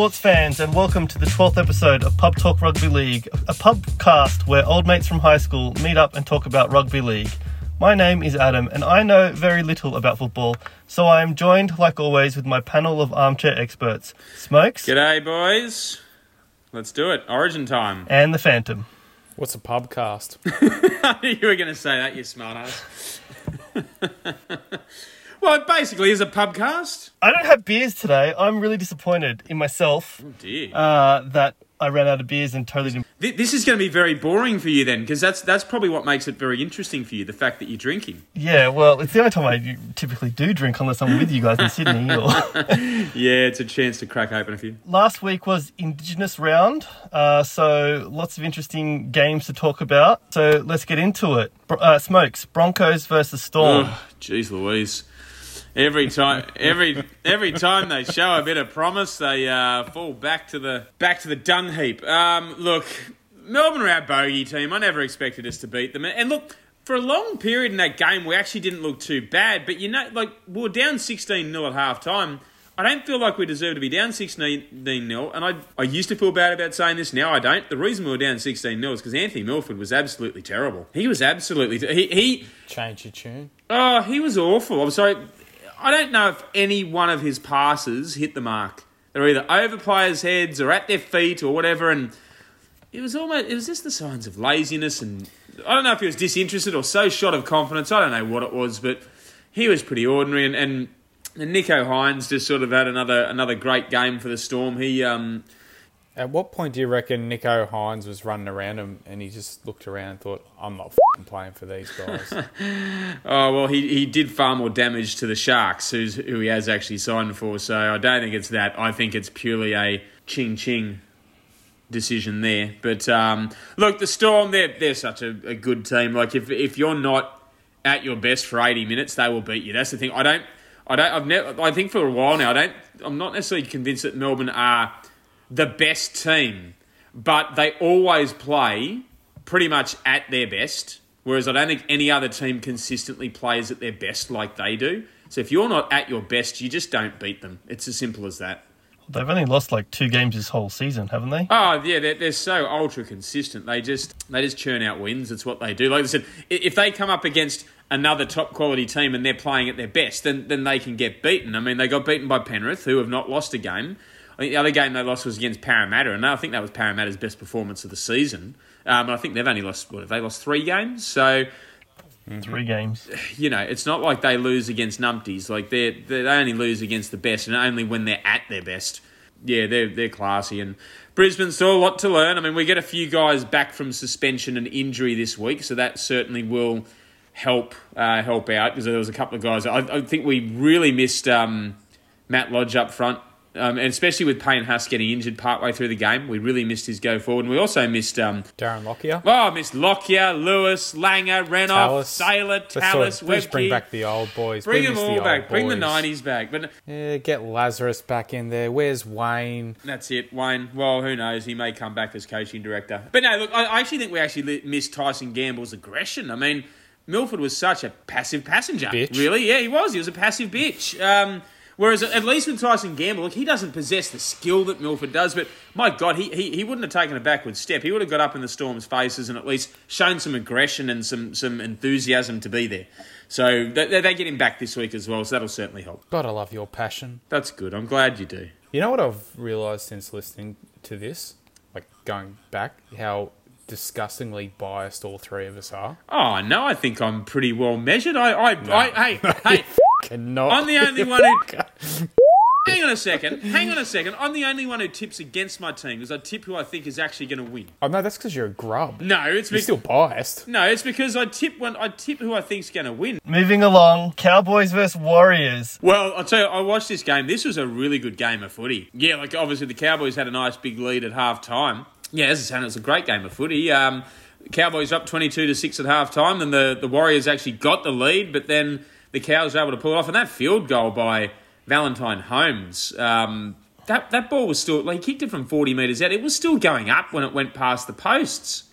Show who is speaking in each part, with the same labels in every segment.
Speaker 1: sports fans, and welcome to the 12th episode of Pub Talk Rugby League, a pubcast where old mates from high school meet up and talk about rugby league. My name is Adam, and I know very little about football, so I am joined, like always, with my panel of armchair experts Smokes
Speaker 2: G'day, boys. Let's do it. Origin time.
Speaker 1: and the Phantom.
Speaker 3: What's a pubcast?
Speaker 2: you were going to say that, you smartass. well, it basically is a pubcast.
Speaker 1: I don't have beers today. I'm really disappointed in myself
Speaker 2: Oh, dear.
Speaker 1: uh, that I ran out of beers and totally didn't.
Speaker 2: Th- this is going to be very boring for you then, because that's that's probably what makes it very interesting for you. The fact that you're drinking.
Speaker 1: Yeah, well, it's the only time I typically do drink unless I'm with you guys in Sydney. Or...
Speaker 2: Yeah, it's a chance to crack open a few.
Speaker 1: Last week was Indigenous round, uh, so lots of interesting games to talk about. So let's get into it. Uh, Smokes, Broncos versus Storm.
Speaker 2: Oh, jeez, Louise. Every time, every every time they show a bit of promise, they uh, fall back to the back to the dung heap. Um, look, Melbourne are our bogey team. I never expected us to beat them, and look. For a long period in that game, we actually didn't look too bad. But you know, like we were down sixteen 0 at half time. I don't feel like we deserve to be down 16 0. And I, I used to feel bad about saying this. Now I don't. The reason we were down 16 0 is because Anthony Milford was absolutely terrible. He was absolutely. He, he
Speaker 3: Change your tune.
Speaker 2: Oh, he was awful. I'm sorry. I don't know if any one of his passes hit the mark. They're either over players' heads or at their feet or whatever, and it was almost it was just the signs of laziness and I don't know if he was disinterested or so shot of confidence. I don't know what it was, but he was pretty ordinary and, and, and Nicho Hynes just sort of had another another great game for the Storm. He um
Speaker 3: At what point do you reckon Nicho Hynes was running around him and he just looked around and thought, I'm not playing for these guys?
Speaker 2: Oh well, he, he did far more damage to the Sharks, who's who he has actually signed for. So I don't think it's that. I think it's purely a ching ching decision there. But um, look, the Storm, they're they're such a, a good team. Like if if you're not at your best for eighty minutes, they will beat you. That's the thing. I don't. I don't. I've never. I think for a while now, I don't. I'm not necessarily convinced that Melbourne are the best team, but they always play pretty much at their best. Whereas I don't think any other team consistently plays at their best like they do. So if you're not at your best, you just don't beat them. It's as simple as that.
Speaker 1: They've only lost like two games this whole season, haven't they?
Speaker 2: Oh yeah, they're, they're so ultra consistent. They just they just churn out wins. It's what they do. Like I said, if they come up against another top quality team and they're playing at their best, then then they can get beaten. I mean, they got beaten by Penrith, who have not lost a game. I think the other game they lost was against Parramatta, and I think that was Parramatta's best performance of the season. Um, and I think they've only lost what have they lost three games? So
Speaker 1: Three games.
Speaker 2: you know, it's not like they lose against numpties. Like they they only lose against the best, and only when they're at their best. Yeah, they're they're classy, and Brisbane's still a lot to learn. I mean, we get a few guys back from suspension and injury this week, so that certainly will help uh, help out because there was a couple of guys. I, I think we really missed um, Matt Lodge up front. Um, and especially with Payne Haas getting injured partway through the game, we really missed his go forward. And we also missed um,
Speaker 3: Darren Lockyer?
Speaker 2: Oh, I missed Lockyer, Lewis, Langer, Renouf,
Speaker 3: Tallis.
Speaker 2: Sailor,
Speaker 3: Let's sort
Speaker 2: Tallis,
Speaker 3: of- bring back the old boys.
Speaker 2: Bring
Speaker 3: We
Speaker 2: them all
Speaker 3: the
Speaker 2: back. Bring the nineties back. But
Speaker 3: Yeah, get Lazarus back in there. Where's Wayne?
Speaker 2: that's it, Wayne. Well, who knows? He may come back as coaching director. But no, look, I I actually think we actually missed Tyson Gamble's aggression. I mean, Milford was such a passive passenger.
Speaker 3: Bitch.
Speaker 2: Really? Yeah, he was. He was a passive bitch. Um, whereas at least with Tyson Gamble, look, he doesn't possess the skill that Milford does. But my God, he, he, he wouldn't have taken a backward step. He would have got up in the Storm's faces and at least shown some aggression and some, some enthusiasm to be there. So they, they get him back this week as well, so that'll certainly help.
Speaker 3: Gotta love your passion.
Speaker 2: That's good. I'm glad you do.
Speaker 3: You know what I've realised since listening to this? Like going back, how disgustingly biased all three of us are.
Speaker 2: Oh no, I think I'm pretty well measured. I, I, I hey, hey,
Speaker 3: Cannot.
Speaker 2: I'm the only one who. Hang on a second. Hang on a second. I'm the only one who tips against my team because I tip who I think is actually going to win.
Speaker 3: Oh no, that's because you're a grub.
Speaker 2: No, it's
Speaker 3: You're
Speaker 2: be-
Speaker 3: still biased.
Speaker 2: no, it's because I tip when I tip who I think's going to win.
Speaker 1: Moving along, Cowboys versus Warriors.
Speaker 2: Well, I'll tell you, I watched this game. This was a really good game of footy. Yeah, like obviously the Cowboys had a nice big lead at half time. Yeah, as I said, it was a great game of footy. Um, Cowboys up 22 to 6 at half time, and the, the Warriors actually got the lead, but then the Cows were able to pull it off. And that field goal by Valentine Holmes, um, that, that ball was still, like, he kicked it from 40 metres out. It was still going up when it went past the posts.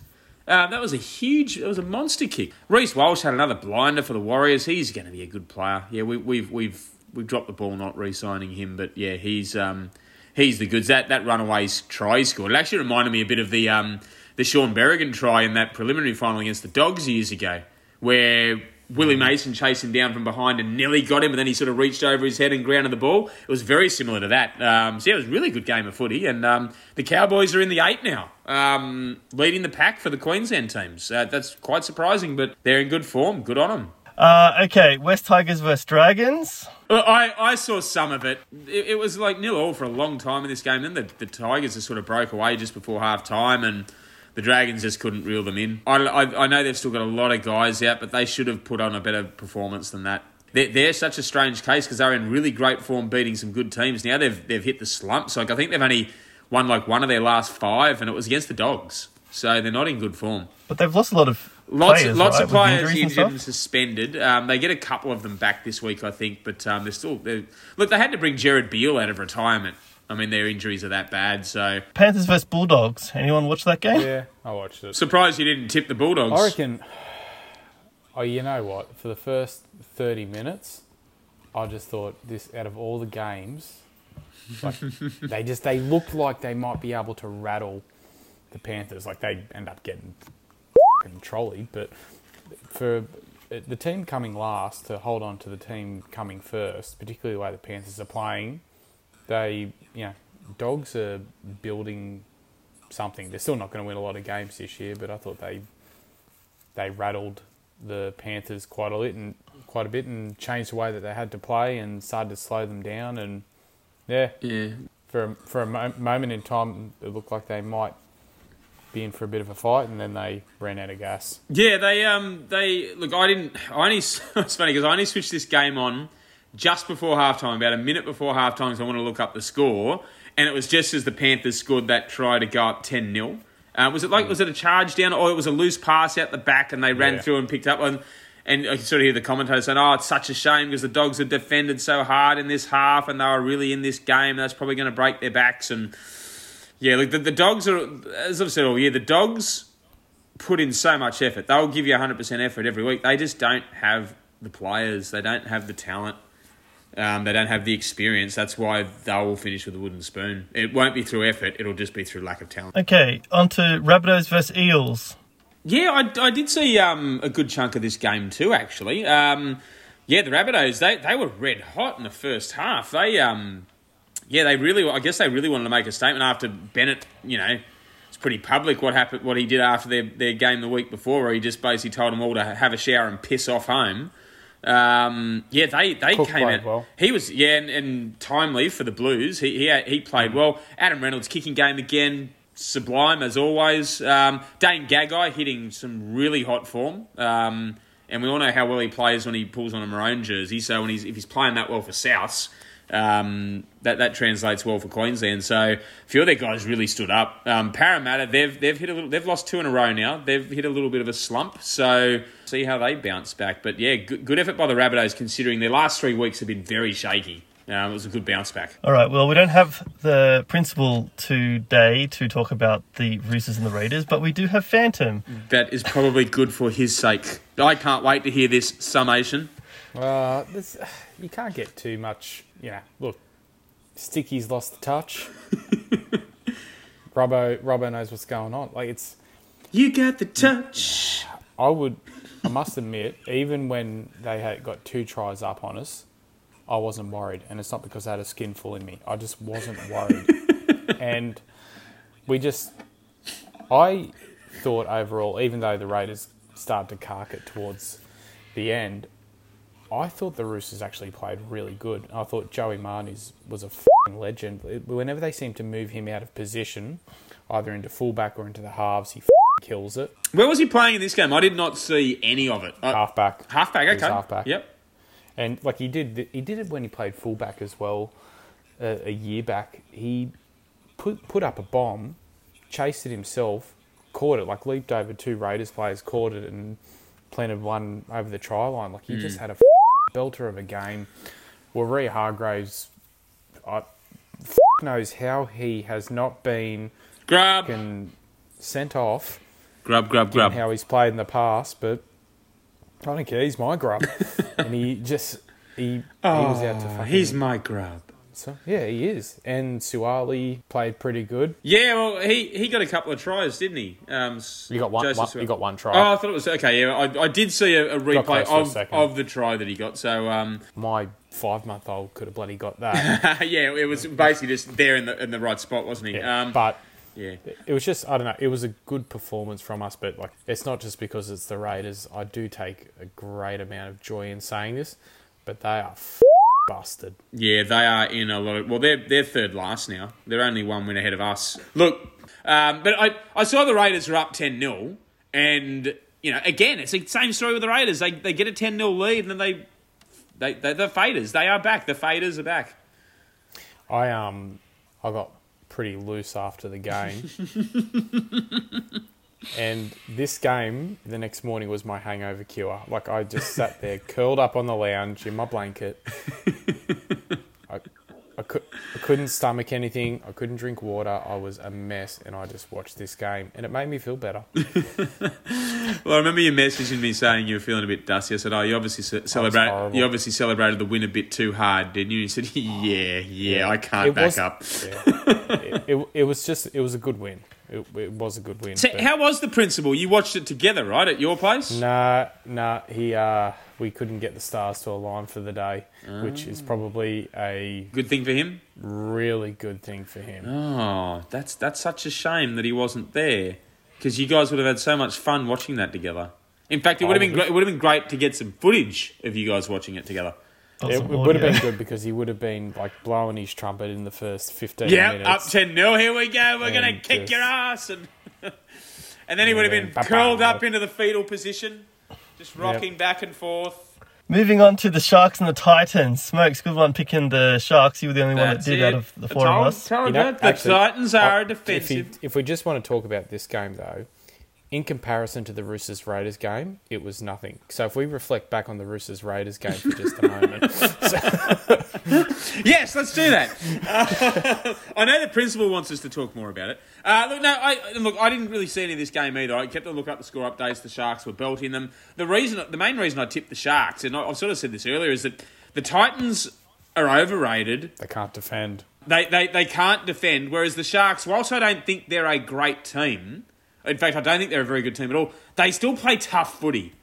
Speaker 2: Um, that was a huge, that was a monster kick. Reece Walsh had another blinder for the Warriors. He's going to be a good player. Yeah, we, we've we've we've dropped the ball not re-signing him, but yeah, he's um, he's the goods. That that runaway try he scored. It actually reminded me a bit of the um, the Shaun Berrigan try in that preliminary final against the Dogs years ago, where Willie Mason chased him down from behind and nearly got him, and then he sort of reached over his head and grounded the ball. It was very similar to that. Um, so yeah, it was a really good game of footy, and um, the Cowboys are in the eight now, um, leading the pack for the Queensland teams. Uh, that's quite surprising, but they're in good form. Good on them.
Speaker 1: Uh, okay, West Tigers versus Dragons.
Speaker 2: Well, I, I saw some of it. it. It was like nil all for a long time in this game. Then the, the Tigers just sort of broke away just before half time, and the Dragons just couldn't reel them in. I, I, I know they've still got a lot of guys out, but they should have put on a better performance than that. They're, they're such a strange case because they're in really great form beating some good teams. Now they've, they've hit the slumps. Like I think they've only won like one of their last five, and it was against the Dogs. So they're not in good form.
Speaker 1: But they've lost a lot of
Speaker 2: Lots,
Speaker 1: players,
Speaker 2: lots
Speaker 1: right,
Speaker 2: of players
Speaker 1: injuries and
Speaker 2: injured and, suspended. Um, they get a couple of them back this week, I think, but um, they're still. They're, look, they had to bring Jared Beale out of retirement. I mean, their injuries are that bad. So
Speaker 1: Panthers versus Bulldogs. Anyone watch that game?
Speaker 3: Yeah, I watched it.
Speaker 2: surprised you didn't tip the Bulldogs.
Speaker 3: I reckon. Oh, you know what? For the first thirty minutes, I just thought this out of all the games, like they just they looked like they might be able to rattle the Panthers. Like they end up getting fucking trolleyed, but for the team coming last to hold on to the team coming first, particularly the way the Panthers are playing, they you know dogs are building something. They're still not going to win a lot of games this year, but I thought they they rattled the Panthers quite a bit and quite a bit and changed the way that they had to play and started to slow them down and yeah,
Speaker 2: Yeah.
Speaker 3: for a, for a mo- moment in time it looked like they might be in for a bit of a fight and then they ran out of gas.
Speaker 2: Yeah, they um they look. I didn't. I only. It's funny because I only switched this game on just before halftime, about a minute before halftime. So I want to look up the score, and it was just as the Panthers scored that try to go up ten 0 uh, Was it like was it a charge down or it was a loose pass out the back and they ran
Speaker 3: Yeah.
Speaker 2: through and picked up one? And I could sort of hear the commentator saying, "Oh, it's such a shame because the Dogs have defended so hard in this half, and they were really in this game. And that's probably going to break their backs." And yeah, look, the, the Dogs are, as I've said all year, the Dogs put in so much effort. They'll give you 100% effort every week. They just don't have the players. They don't have the talent. Um, they don't have the experience. That's why they will finish with a wooden spoon. It won't be through effort. It'll just be through lack of talent.
Speaker 1: Okay, on to Rabbitohs versus Eels.
Speaker 2: Yeah, I, I did see um, a good chunk of this game too, actually. Um, yeah, the Rabbitohs, they, they were red hot in the first half. They, um, yeah, they really, I guess they really wanted to make a statement after Bennett, you know, it's pretty public what happened, what he did after their, their game the week before, where he just basically told them all to have a shower and piss off home. Um, yeah, they, they
Speaker 3: Cook
Speaker 2: came out.
Speaker 3: well.
Speaker 2: He was yeah, and, and timely for the Blues. He he, he played well. Adam Reynolds kicking game again, sublime as always. Um, Dane Gagai hitting some really hot form. Um, and we all know how well he plays when he pulls on a maroon jersey. So when he's if he's playing that well for Souths, um, that that translates well for Queensland. So a few of their guys really stood up. Um, Parramatta, they've they've hit a little, they've lost two in a row now. They've hit a little bit of a slump. So see how they bounce back. But yeah, good, good effort by the Rabbitohs considering their last three weeks have been very shaky. Um, it was a good bounce back.
Speaker 1: All right, well, we don't have the principal today to talk about the Roosters and the Raiders, but we do have Phantom.
Speaker 2: That is probably good for his sake. I can't wait to hear this summation.
Speaker 3: Uh, this, you can't get too much, you know, look, Sticky's lost the touch. Robbo, Robbo knows what's going on. Like, it's,
Speaker 2: You got the touch.
Speaker 3: I would, I must admit, even when they had got two tries up on us, I wasn't worried. And it's not because I had a skin full in me. I just wasn't worried. and we just, I thought overall, even though the Raiders started to cark it towards the end, I thought the Roosters actually played really good. I thought Joey Martin was a fing legend. Whenever they seemed to move him out of position, either into fullback or into the halves, he f***ing kills it.
Speaker 2: Where was he playing in this game? I did not see any of it.
Speaker 3: Halfback.
Speaker 2: halfback, okay.
Speaker 3: halfback.
Speaker 2: Yep.
Speaker 3: And like he did, he did it when he played fullback as well. Uh, a year back, he put put up a bomb, chased it himself, caught it, like leaped over two Raiders players, caught it, and planted one over the try line. Like he
Speaker 2: Hmm.
Speaker 3: just had a f- belter of a game. Waerea-Hargreaves, I f- knows how he has not been
Speaker 2: Grub,
Speaker 3: fucking sent off
Speaker 2: grub, grub, grub.
Speaker 3: how he's played in the past, but I don't care. He's my grub, and he just he he was out to fucking
Speaker 2: Oh, He's my grub.
Speaker 3: So yeah, he is. And Suaalii played pretty good.
Speaker 2: Yeah, well, he, he got a couple of tries, didn't he? Um,
Speaker 3: You got one. One you got one try.
Speaker 2: Oh, I thought it was okay. Yeah, I, I did see a, a replay
Speaker 3: for a
Speaker 2: of, of the try that he got. So um,
Speaker 3: My five-month-old could have bloody got that.
Speaker 2: yeah, it was basically just there in the in the right spot, wasn't he?
Speaker 3: Yeah.
Speaker 2: Um,
Speaker 3: but
Speaker 2: yeah,
Speaker 3: it was just I don't know. It was a good performance from us, but like it's not just because it's the Raiders. I do take a great amount of joy in saying this, but they are f- busted.
Speaker 2: yeah, they are in a lot. Of, well, they're they're third last now. They're only one win ahead of us. Look, um, but I I saw the Raiders are up ten 0 and you know again it's the same story with the Raiders. They they get a ten 0 lead and then they. They, they, the faders, they are back. The faders are back.
Speaker 3: I um I got pretty loose after the game. and this game the next morning was my hangover cure. Like I just sat there curled up on the lounge in my blanket. I, could, I couldn't stomach anything. I couldn't drink water. I was a mess, and I just watched this game, and it made me feel better.
Speaker 2: Well, I remember you messaging me saying you were feeling a bit dusty. I said, "Oh, you obviously ce- celebrate. You obviously celebrated the win a bit too hard, didn't you?" You said, "Yeah, yeah, I can't
Speaker 3: It
Speaker 2: back
Speaker 3: was-
Speaker 2: up."
Speaker 3: Yeah. it, it, it was just it was a good win. It, it was a good win.
Speaker 2: So how was the principal? You watched it together, right, at your place?
Speaker 3: Nah, nah. He uh, we couldn't get the stars to align for the day, which is probably a
Speaker 2: Good thing for him.
Speaker 3: really good thing for him.
Speaker 2: Oh, that's that's such a shame that he wasn't there, because you guys would have had so much fun watching that together. In fact, it would have been
Speaker 3: Probably.
Speaker 2: great, it would have been great to get some footage of you guys watching it together.
Speaker 1: Got
Speaker 3: It,
Speaker 1: some
Speaker 3: it would have been good because he would have been like blowing his trumpet in the first fifteen
Speaker 2: Yeah,
Speaker 3: minutes.
Speaker 2: up ten 0 Here we go. We're gonna kick
Speaker 3: just-
Speaker 2: your ass, and and then he would have been
Speaker 3: Yeah.
Speaker 2: curled up into the fetal position, just rocking back and forth.
Speaker 1: Moving on to the Sharks and the Titans. Smokes, good one picking the Sharks. You were the only one that did
Speaker 2: it.
Speaker 1: out of the four
Speaker 2: Tell-
Speaker 1: of us.
Speaker 2: tell
Speaker 3: You know,
Speaker 2: about the
Speaker 3: actually,
Speaker 2: Titans are
Speaker 3: I-
Speaker 2: defensive.
Speaker 3: If, you, if we just want to talk about this game, though, in comparison to the Roosters Raiders game, it was nothing. So if we reflect back on the Roosters Raiders game for just a moment,
Speaker 2: Yes, let's do that. Uh, I know the principal wants us to talk more about it. Uh, look, no, I, look, I didn't really see any of this game either. I kept a look up the score updates. The Sharks were belting them. The reason, the main reason I tipped the Sharks, and I, I've sort of said this earlier, is that the Titans are overrated.
Speaker 3: they can't defend.
Speaker 2: They, they, they can't defend, whereas the Sharks, whilst I don't think they're a great team, in fact, I don't think they're a very good team at all, they still play tough footy.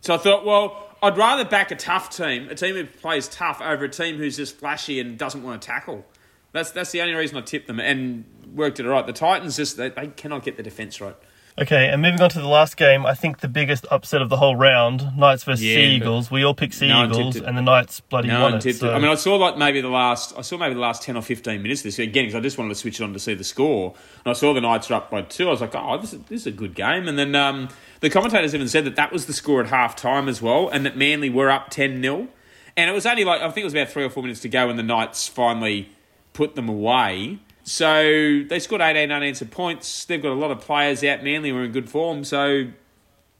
Speaker 2: So I thought, well, I'd rather back a tough team, a team who plays tough, over a team who's just flashy and doesn't want to tackle. That's that's the only reason I tipped them and worked it right. The Titans just they, they cannot get the defense right.
Speaker 1: Okay, and moving on to the last game, I think the biggest upset of the whole round, Knights versus
Speaker 2: Yeah,
Speaker 1: Sea Eagles. We all picked Sea
Speaker 2: no
Speaker 1: Eagles, and the Knights bloody
Speaker 2: No
Speaker 1: won it. so-
Speaker 2: it. I mean, I saw like maybe the last I saw maybe the last ten or fifteen minutes of this again because I just wanted to switch it on to see the score. And I saw the Knights are up by two. I was like, oh, this is, this is a good game. And then um, the commentators even said that that was the score at half time as well, and that Manly were up ten 0 And it was only like I think it was about three or four minutes to go when the Knights finally put them away. So they scored 18 unanswered points. They've got a lot of players out. Manly were in good form. So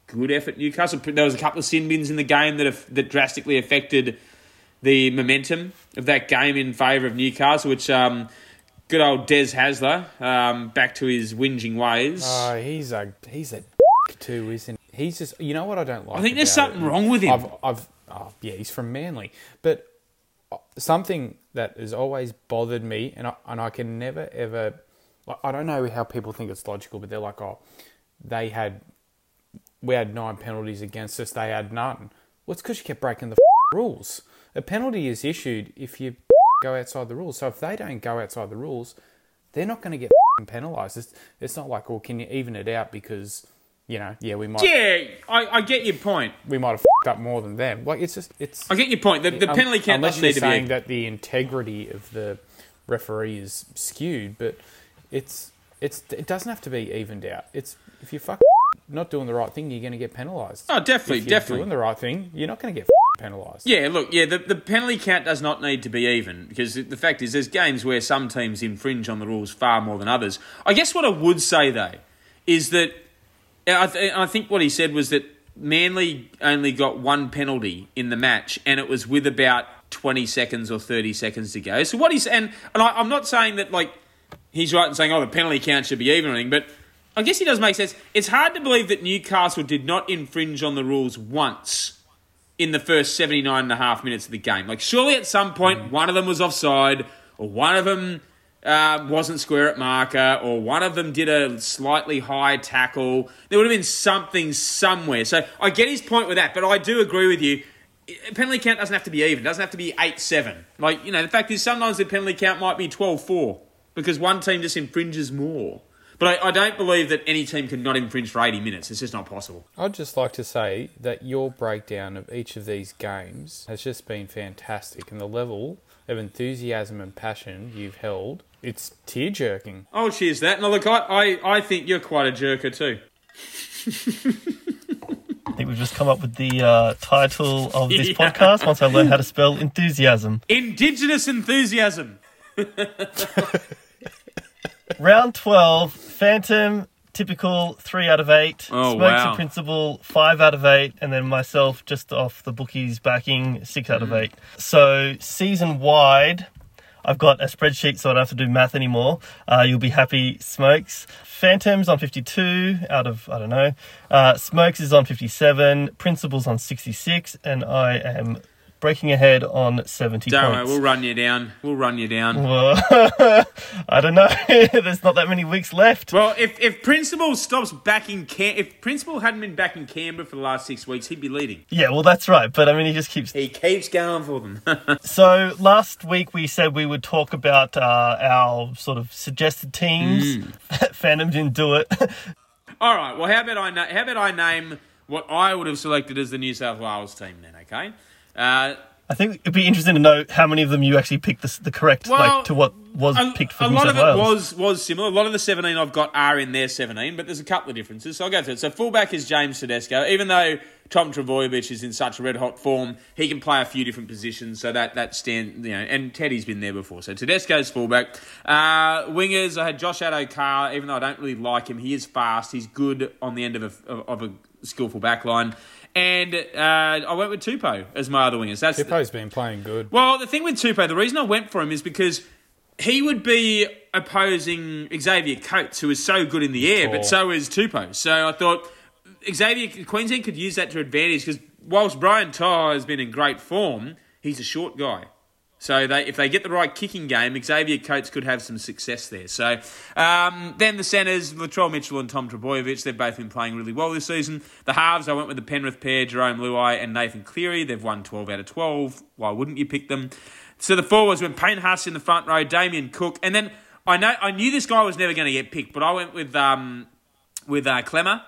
Speaker 2: good effort, Newcastle. There was a couple of sin bins in the game that have, that drastically affected the momentum of that game in favour of Newcastle, which um, good old Des Hasler um, back to his whinging ways.
Speaker 3: Oh, he's a he's a too, isn't he? He's just you know what I don't like.
Speaker 2: I think there's something
Speaker 3: it?
Speaker 2: wrong with him.
Speaker 3: I've I've oh, yeah, he's from Manly, but something that has always bothered me, and I and I can never ever. I don't know how people think it's logical, but they're like, oh, they had we had nine penalties against us, they had none. Well, it's because you kept breaking the rules. A penalty is issued if you go outside the rules. So if they don't go outside the rules, they're not going to get penalised. It's, it's not like, well, can you even it out because, you know, yeah, we might
Speaker 2: yeah, I, I get your point.
Speaker 3: we might have fucked up more than them. Like it's just it's
Speaker 2: I get your point. The, the
Speaker 3: um,
Speaker 2: penalty count
Speaker 3: unless
Speaker 2: doesn't
Speaker 3: you're
Speaker 2: need to
Speaker 3: saying
Speaker 2: be.
Speaker 3: that the integrity of the referee is skewed, but it's it's it doesn't have to be evened out. It's if you fuck not doing the right thing, you're going to get penalised.
Speaker 2: Oh, definitely,
Speaker 3: if you're
Speaker 2: definitely.
Speaker 3: doing the right thing, you're not going to get penalised.
Speaker 2: Yeah, look, yeah, the, the penalty count does not need to be even because the fact is there's games where some teams infringe on the rules far more than others. I guess what I would say though is that I, th- I think what he said was that Manly only got one penalty in the match and it was with about 20 seconds or 30 seconds to go. So what he's and and I, I'm not saying that like he's right in saying oh the penalty count should be even or anything, but I guess he does make sense. It's hard to believe that Newcastle did not infringe on the rules once in the first 79 and a half minutes of the game. Like, surely at some point mm. one of them was offside or one of them uh, wasn't square at marker, or one of them did a slightly high tackle. There would have been something somewhere. So I get his point with that, but I do agree with you. Penalty count doesn't have to be even. It doesn't have to be 8 7. Like, you know, the fact is sometimes the penalty count might be 12 4 because one team just infringes more. But I, I, don't believe that any team can not infringe for 80 minutes. It's just not possible.
Speaker 3: I'd just like to say that your breakdown of each of these games has just been fantastic, and the level of enthusiasm and passion you've held, it's tear jerking.
Speaker 2: Oh, cheers that. Now, look, I, I, I think you're quite a jerker too.
Speaker 1: I think we've just come up with the uh, title of this yeah. podcast once I learn how to spell enthusiasm.
Speaker 2: Indigenous enthusiasm.
Speaker 1: Round 12, Phantom, typical 3 out of 8.
Speaker 2: Oh,
Speaker 1: Smokes
Speaker 2: wow.
Speaker 1: and Principal, 5 out of 8. And then myself, just off the bookies backing, 6 out of
Speaker 2: Mm.
Speaker 1: 8. So, season wide, I've got a spreadsheet so I don't have to do math anymore. Uh, you'll be happy, Smokes. Phantoms on 52 out of, I don't know. Uh, Smokes is on 57. Principal's on 66. And I am breaking ahead on 70
Speaker 2: Don't worry, we'll run you down. We'll run you down.
Speaker 1: Well, I don't know. There's not that many weeks left.
Speaker 2: Well, if, if Principal stops backing Cam- if Principal hadn't been backing Canberra for the last six weeks, he'd be leading.
Speaker 1: Yeah, well, that's right. But I mean, he just keeps.
Speaker 2: He keeps going for them.
Speaker 1: So last week we said we would talk about uh, our sort of suggested teams. Phantom didn't do it.
Speaker 2: All right. Well, how about I na- how about I name what I would have selected as the New South Wales team then? Okay. Uh,
Speaker 1: I think it'd be interesting to know how many of them you actually picked the, the correct,
Speaker 2: Well,
Speaker 1: like to what was
Speaker 2: a,
Speaker 1: picked for the World Cup.
Speaker 2: a
Speaker 1: New
Speaker 2: lot
Speaker 1: South
Speaker 2: of it was was similar. A lot of the 17 I've got are in their 17, but there's a couple of differences. So I'll go through it. So fullback is James Tedesco. Even though Tom Trbojevic is in such a red hot form, he can play a few different positions. So that that stand you know, and Teddy's been there before. So Tedesco's fullback. Uh, wingers, I had Josh Addo-Carr. Even though I don't really like him, he is fast. He's good on the end of a of a skillful back line. And uh, I went with Tupou as my other wingers. That's
Speaker 3: Hippo's been playing good.
Speaker 2: well, the thing with Tupou, the reason I went for him is because he would be opposing Xavier Coates, who is so good in the air, but so is Tupou. So I thought Xavier Queensland could use that to advantage because whilst Brian To'o has been in great form, he's a short guy. So they, if they get the right kicking game, Xavier Coates could have some success there. So um, then the centres, Latrell Mitchell and Tom Trbojevic, they've both been playing really well this season. The halves, I went with the Penrith pair, Jarome Luai and Nathan Cleary. They've won 12 out of 12. Why wouldn't you pick them? So the forwards went Payne Haas in the front row, Damien Cook, and then I know I knew this guy was never going to get picked, but I went with um, with uh, Klemmer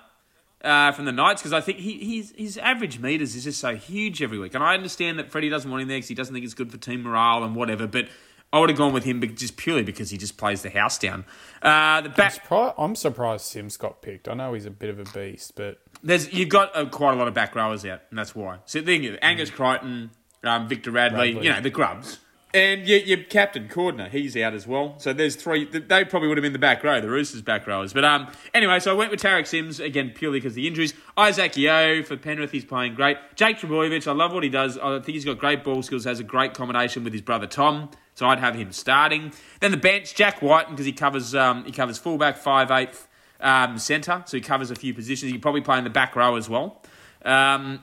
Speaker 2: uh, from the Knights because I think he, he's, his average meters is just so huge every week. And I understand that Freddie doesn't want him there because he doesn't think it's good for team morale and whatever. But I would have gone with him just purely because he just plays the house down. Uh, the
Speaker 3: I'm surprised, I'm surprised Sims got picked. I know he's a bit of a beast, but
Speaker 2: there's you've got uh, quite a lot of back rowers out, and that's why. So the thing is, Angus Crichton, um, Victor Radley,
Speaker 3: Radley.
Speaker 2: you know the grubs. And your, your captain Cordner, he's out as well. So there's three. They probably would have been the back row, the Roosters back rowers. But um, anyway, so I went with Tariq Sims again purely because the injuries. Isaac Yeo for Penrith, he's playing great. Jake Trbojevic, I love what he does. I think he's got great ball skills. Has a great combination with his brother Tom. So I'd have him starting. Then the bench, Jack Wighton because he covers um, he covers fullback, five eighth um, centre, so he covers a few positions. He probably play in the back row as well. Um,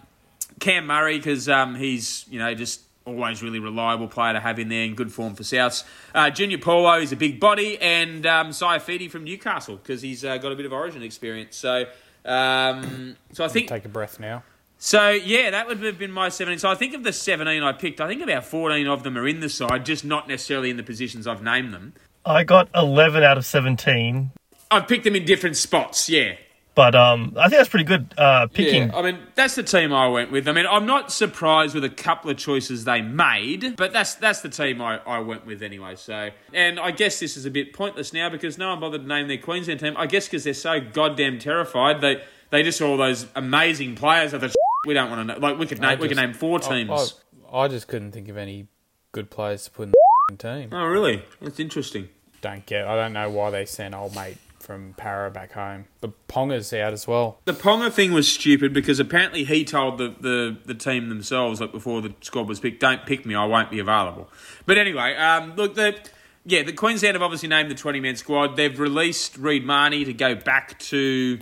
Speaker 2: Cam Murray because um, he's you know just always really reliable player to have in there in good form for Souths. Uh, Junior Paulo is a big body, and um, Saifiti from Newcastle because he's uh, got a bit of Origin experience. So, um, so I think
Speaker 3: take a breath now.
Speaker 2: so yeah, that would have been my seventeen. So I think of the seventeen I picked, I think about fourteen of them are in the side, just not necessarily in the positions I've named them.
Speaker 1: I got 11 out of 17,
Speaker 2: I've picked them in different spots. Yeah,
Speaker 1: but um, I think that's pretty good uh, picking.
Speaker 2: Yeah, I mean that's the team I went with. I mean I'm not surprised with a couple of choices they made, but that's that's the team I, I went with anyway. So, and I guess this is a bit pointless now because no one bothered to name their Queensland team. I guess because they're so goddamn terrified, they they just saw all those amazing players. I thought we don't want to know. Like we could
Speaker 3: I
Speaker 2: name we could name four
Speaker 3: I-
Speaker 2: teams.
Speaker 3: I, I just couldn't think of any good players to put in the team.
Speaker 2: oh really? That's interesting.
Speaker 3: Don't get. I don't know why they sent old mate from Para back home. The Ponga's out as well.
Speaker 2: The Ponga thing was stupid because apparently he told the, the, the team themselves, like before the squad was picked, don't pick me, I won't be available. But anyway, um, look, the yeah, the Queensland have obviously named the 20 man squad. They've released Reed Mahoney to go back to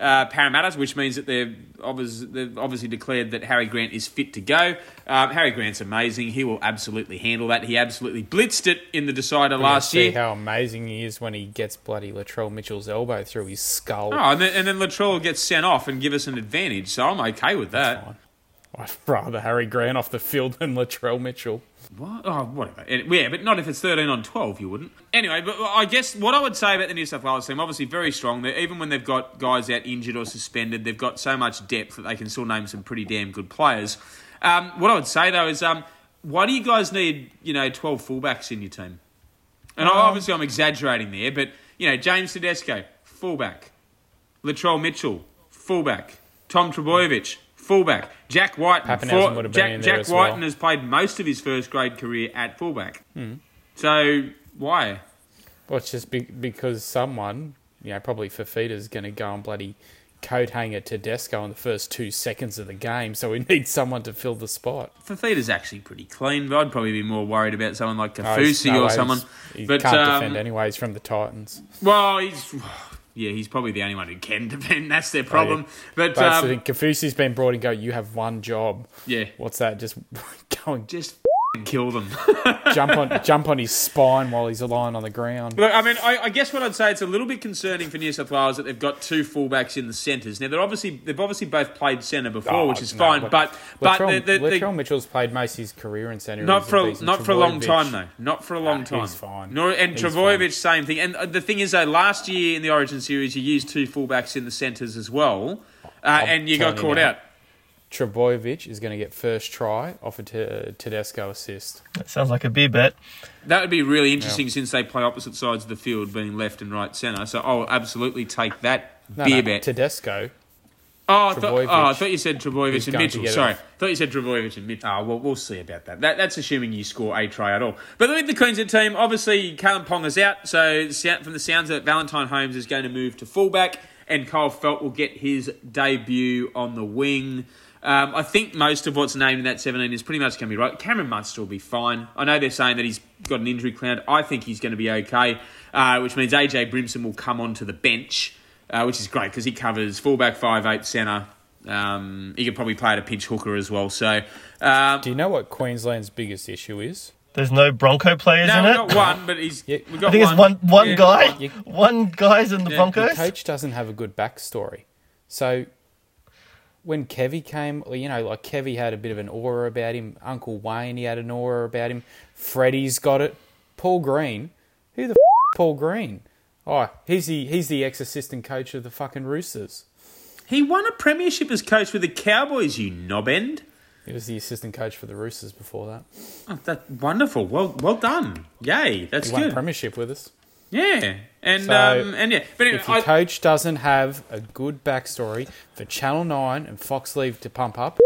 Speaker 2: uh, Parramatta, which means that they're obviously, they've obviously declared that Harry Grant is fit to go. Um, Harry Grant's amazing. He will absolutely handle that. He absolutely blitzed it in the decider last year.
Speaker 3: see
Speaker 2: year.
Speaker 3: how amazing he is when he gets bloody Latrell Mitchell's elbow through his skull.
Speaker 2: Oh, and then, and then Latrell gets sent off and give us an advantage, so I'm okay with that.
Speaker 3: Fine. I'd rather Harry Grant off the field than Latrell Mitchell.
Speaker 2: What? Oh, whatever. Yeah, but not if it's 13 on 12, you wouldn't. Anyway, but I guess what I would say about the New South Wales team, obviously very strong. They're, even when they've got guys out injured or suspended, they've got so much depth that they can still name some pretty damn good players. Um, what I would say, though, is um, why do you guys need, you know, 12 fullbacks in your team? And obviously I'm exaggerating there, but, you know, James Tedesco, fullback. Latrell Mitchell, fullback. Tom Trbojevic, fullback. Jack
Speaker 3: White. Would have been
Speaker 2: Jack,
Speaker 3: in
Speaker 2: Jack
Speaker 3: well.
Speaker 2: Has played most of his first grade career at fullback.
Speaker 3: Hmm.
Speaker 2: So why?
Speaker 3: Well, it's just be- because someone, you know, probably Fifita's going to go and bloody coat hanger Tedesco in the first two seconds of the game, so we need someone to fill the spot.
Speaker 2: Fifita's actually pretty clean, but I'd probably be more worried about someone like
Speaker 3: he's-
Speaker 2: Kaufusi
Speaker 3: no
Speaker 2: or
Speaker 3: way,
Speaker 2: someone.
Speaker 3: He
Speaker 2: but
Speaker 3: can't
Speaker 2: um,
Speaker 3: defend anyways from the Titans.
Speaker 2: well, he's yeah, he's probably the only one who can defend. That's their problem. But
Speaker 3: But
Speaker 2: um,
Speaker 3: Kaufusi's been brought and go, you have one job.
Speaker 2: yeah,
Speaker 3: What's that? Just go and
Speaker 2: just kill them.
Speaker 3: jump on jump on his spine while he's lying on the ground.
Speaker 2: Look, I mean, I, I guess what I'd say it's a little bit concerning for New South Wales that they've got two fullbacks in the centres. Now they're obviously they've obviously both played centre before,
Speaker 3: Oh,
Speaker 2: which is
Speaker 3: no,
Speaker 2: fine.
Speaker 3: but
Speaker 2: But but
Speaker 3: Latrell,
Speaker 2: the, the, the,
Speaker 3: Latrell Mitchell's played most of his career in centre.
Speaker 2: not for a,
Speaker 3: decent.
Speaker 2: not for a long time though. Not for a long
Speaker 3: Nah,
Speaker 2: time.
Speaker 3: he's fine.
Speaker 2: Nor, and
Speaker 3: He's
Speaker 2: Trbojevic, same thing. And the thing is, though, last year in the Origin series, you used two fullbacks in the centres as well, uh, and you got caught
Speaker 3: now.
Speaker 2: out.
Speaker 3: Trbojevic is going to get first try off a Te- uh, Tedesco assist.
Speaker 1: That sounds like a beer bet.
Speaker 2: That would be really interesting since they play opposite sides of the field, being left and right centre. So I'll absolutely take that
Speaker 3: No,
Speaker 2: beer
Speaker 3: no,
Speaker 2: bet.
Speaker 3: Tedesco.
Speaker 2: Oh, I thought, oh, I thought you said
Speaker 3: Trbojevic
Speaker 2: and Mitchell. Sorry,
Speaker 3: off.
Speaker 2: thought you said Trbojevic and Mitchell. Oh, well, we'll see about that. that. That's assuming you score a try at all. But with the Queensland team, obviously, Kalyn Ponga is out. So from the sounds of it, Valentine Holmes is going to move to fullback, and Kyle Feldt will get his debut on the wing. Um, I think most of what's named in that 17 is pretty much going to be right. Cameron Munster will be fine. I know they're saying that he's got an injury cloud. I think he's going to be okay, uh, which means AJ Brimson will come onto the bench, uh, which is great because he covers fullback, five eight centre. Um, he could probably play at a pinch hooker as well. So, um,
Speaker 3: Do you know what Queensland's biggest issue is?
Speaker 1: There's no Bronco players
Speaker 2: no,
Speaker 1: in
Speaker 2: we've
Speaker 1: it.
Speaker 2: got one, but he's
Speaker 3: Yeah.
Speaker 2: we got
Speaker 1: I think it's one one
Speaker 2: Yeah,
Speaker 1: guy.
Speaker 3: You-
Speaker 1: One guy's in the
Speaker 2: Yeah,
Speaker 3: The
Speaker 1: Broncos.
Speaker 3: coach doesn't have a good backstory. So when Kevy came, you know, like Kevy had a bit of an aura about him. Uncle Wayne, he had an aura about him. Freddie's got it. Paul Green, who the f- Paul Green? Oh, he's the he's the ex assistant coach of the fucking Roosters.
Speaker 2: He won a premiership as coach with the Cowboys. You knobend.
Speaker 3: He was the assistant coach for the Roosters before that.
Speaker 2: Oh, that wonderful. Well, well done. Yay, that's
Speaker 3: He won a
Speaker 2: good.
Speaker 3: premiership with us.
Speaker 2: Yeah, and
Speaker 3: So,
Speaker 2: um, and yeah, but anyway,
Speaker 3: If your
Speaker 2: I,
Speaker 3: coach doesn't have a good backstory for Channel Nine and Fox League to pump up,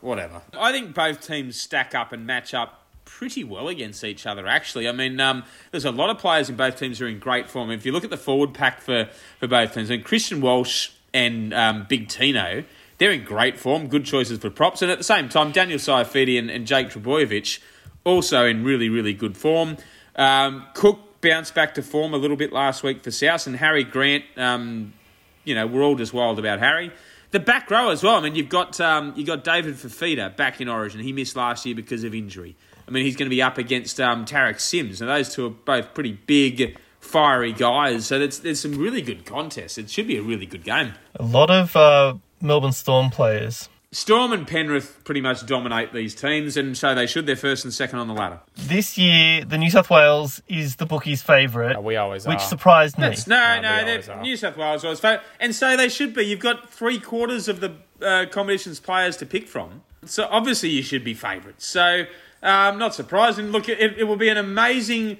Speaker 2: whatever. I think both teams stack up and match up pretty well against each other. Actually, I mean, um, there's a lot of players in both teams who are in great form. If you look at the forward pack for for both teams, and Christian Welch and um, Big Tino, they're in great form. Good choices for props, and at the same time, Daniel Saifiti and, and Jake Trbojevic also in really really good form. Um, Cook bounced back to form a little bit last week for South, and Harry Grant. Um, you know, we're all just wild about Harry. The back row as well. I mean, you've got um, you got David Fifita back in Origin. He missed last year because of injury. I mean, he's going to be up against um, Tariq Sims, and those two are both pretty big, fiery guys. So there's there's some really good contests. It should be a really good game.
Speaker 1: A lot of uh, Melbourne Storm players.
Speaker 2: Storm and Penrith pretty much dominate these teams, and so they should. They're first and second on the ladder.
Speaker 1: This year, the New South Wales is the bookies' favourite,
Speaker 3: Oh, we always
Speaker 1: which
Speaker 3: are.
Speaker 1: surprised me.
Speaker 2: That's, no,
Speaker 3: No,
Speaker 2: no, they're. New South Wales always fail. And so they should be. You've got three quarters of the uh, competition's players to pick from. So obviously you should be favourites. So um, not surprising. Look, it, it will be an amazing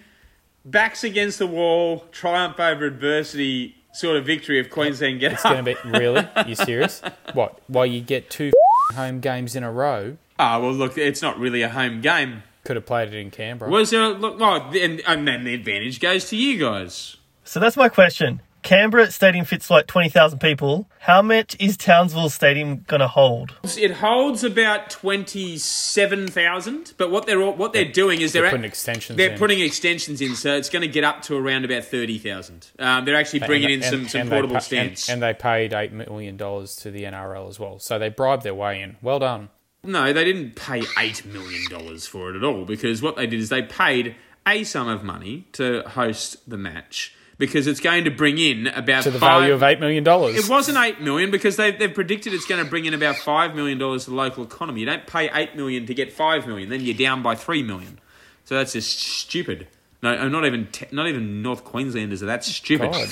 Speaker 2: backs against the wall, triumph over adversity sort of victory if Queensland get
Speaker 3: It's
Speaker 2: up.
Speaker 3: going to be really. You serious? What? While you get two home games in a row,
Speaker 2: Ah, well, look, it's not really a home game.
Speaker 3: could have played it in Canberra.
Speaker 2: Was there? A, look, oh, and, and then the advantage goes to you guys.
Speaker 1: So that's my question. Canberra Stadium fits like 20,000 people. How much is Townsville Stadium going to hold?
Speaker 2: It holds about twenty seven thousand, but what they're all, what they're doing is they're,
Speaker 3: They're
Speaker 2: at-
Speaker 3: putting extensions
Speaker 2: They're
Speaker 3: in.
Speaker 2: putting extensions in, so it's going to get up to around about thirty thousand. Um, they're actually bringing in
Speaker 3: And-
Speaker 2: some,
Speaker 3: and-
Speaker 2: some
Speaker 3: and
Speaker 2: portable
Speaker 3: pa-
Speaker 2: stands.
Speaker 3: And, and they paid $8 million to the NRL as well. So they bribed their way in. Well done.
Speaker 2: No, they didn't pay eight million dollars for it at all because what they did is they paid a sum of money to host the match because it's going to bring in about
Speaker 3: To the
Speaker 2: five,
Speaker 3: value of $8 million.
Speaker 2: It wasn't eight million because they've, they've predicted it's going to bring in about five million dollars to the local economy. You don't pay eight million to get five million, then you're down by three million. So that's just stupid. No, uh, not even te- not even North Queenslanders are that stupid.
Speaker 3: God.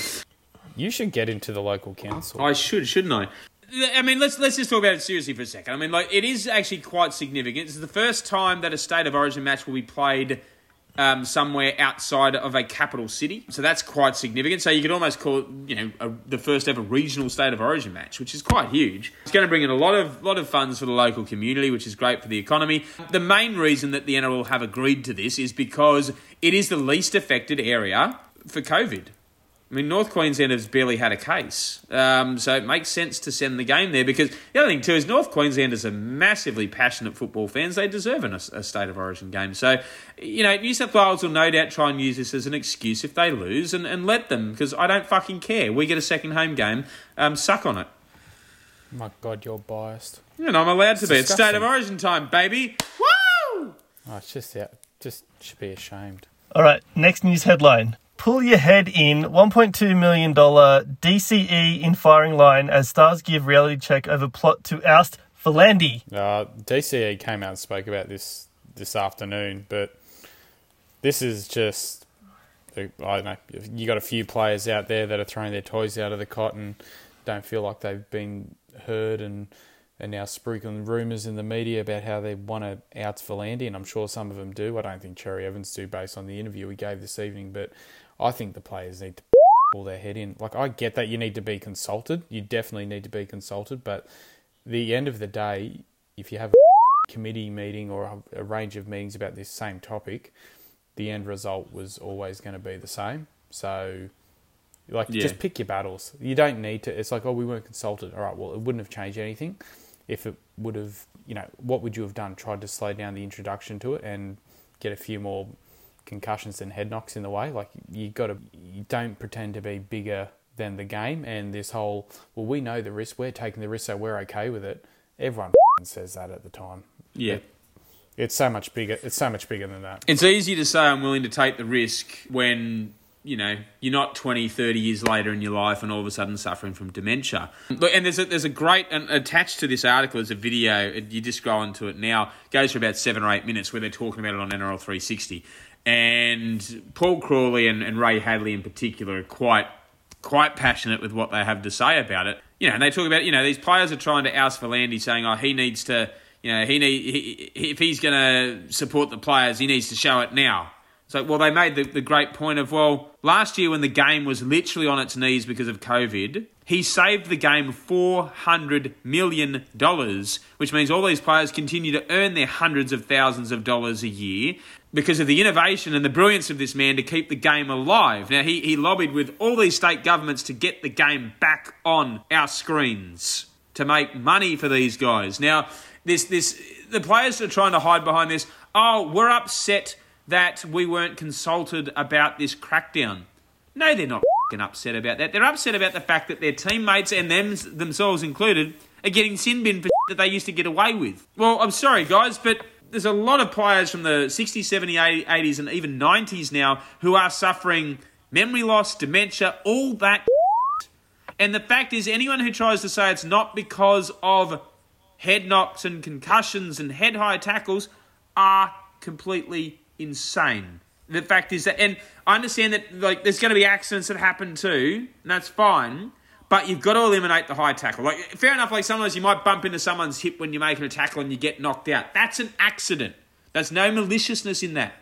Speaker 3: You should get into the local council.
Speaker 2: I should, shouldn't I? I mean, let's let's just talk about it seriously for a second. I mean, like it is actually quite significant. It's the first time that a state of origin match will be played um, somewhere outside of a capital city, so that's quite significant. So you could almost call it, you know, a, the first ever regional state of origin match, which is quite huge. It's going to bring in a lot of lot of funds for the local community, which is great for the economy. The main reason that the NRL have agreed to this is because it is the least affected area for COVID. I mean, North Queensland has barely had a case. Um, so it makes sense to send the game there because the other thing, too, is North Queenslanders are massively passionate football fans. They deserve an, a state of origin game. So, you know, New South Wales will no doubt try and use this as an excuse if they lose and, and let them because I don't fucking care. We get a second home game, um, suck on it.
Speaker 3: My God, you're biased.
Speaker 2: And I'm allowed to be. It's state of origin time, baby. Woo!
Speaker 3: Oh, it's just, yeah, just should be ashamed.
Speaker 1: All right, next news headline. Pull your head in $1.2 million DCE in firing line as stars give reality check over plot to oust V'landys.
Speaker 3: Uh, DCE came out and spoke about this this afternoon, but this is just I don't know. You got a few players out there that are throwing their toys out of the cot and don't feel like they've been heard and and now sprinkling rumours in the media about how they want to out V'landys, and I'm sure some of them do. I don't think Cherry Evans do based on the interview we gave this evening, but I think the players need to pull their head in. Like I get that you need to be consulted, you definitely need to be consulted, but the end of the day, if you have a committee meeting or a, range of meetings about this same topic, the end result was always going to be the same. So, like,
Speaker 2: Yeah.
Speaker 3: just pick your battles. You don't need to. It's like, oh, we weren't consulted. All right, well, it wouldn't have changed anything if it would have. You know, what would you have done? Tried to slow down the introduction to it and get a few more concussions and head knocks in the way. Like, you got to. You don't pretend to be bigger than the game. And this whole, well, we know the risk. We're taking the risk, so we're okay with it. Everyone says that at the time.
Speaker 2: Yeah.
Speaker 3: It's so much bigger. It's so much bigger than that.
Speaker 2: It's easy to say I'm willing to take the risk when, you know, you're not 20, 30 years later in your life and all of a sudden suffering from dementia. Look, and there's a, there's a great, and attached to this article is a video, you just go onto it now, it goes for about seven or eight minutes where they're talking about it on NRL 360. And Paul Crawley and, and Ray Hadley in particular are quite quite passionate with what they have to say about it. You know, and they talk about, you know, these players are trying to oust V'landys saying, oh, he needs to, you know, he need he- if he's going to support the players, he needs to show it now. So, well, they made the, the great point of, well, last year when the game was literally on its knees because of COVID, he saved the game $400 million, which means all these players continue to earn their hundreds of thousands of dollars a year because of the innovation and the brilliance of this man to keep the game alive. Now, he, he lobbied with all these state governments to get the game back on our screens to make money for these guys. Now, this this the players are trying to hide behind this. Oh, we're upset that we weren't consulted about this crackdown. No, they're not upset about that. They're upset about the fact that their teammates and them themselves included are getting sin bin for that they used to get away with. Well, I'm sorry, guys, but there's a lot of players from the 60s, 70s, 80s, and even 90s now who are suffering memory loss, dementia, all that. And the fact is, anyone who tries to say it's not because of head knocks and concussions and head high tackles are completely insane. The fact is that, and I understand that like there's going to be accidents that happen too, and that's fine. But you've got to eliminate the high tackle. Like fair enough. Like sometimes you might bump into someone's hip when you're making a tackle and you get knocked out. That's an accident. There's no maliciousness in that.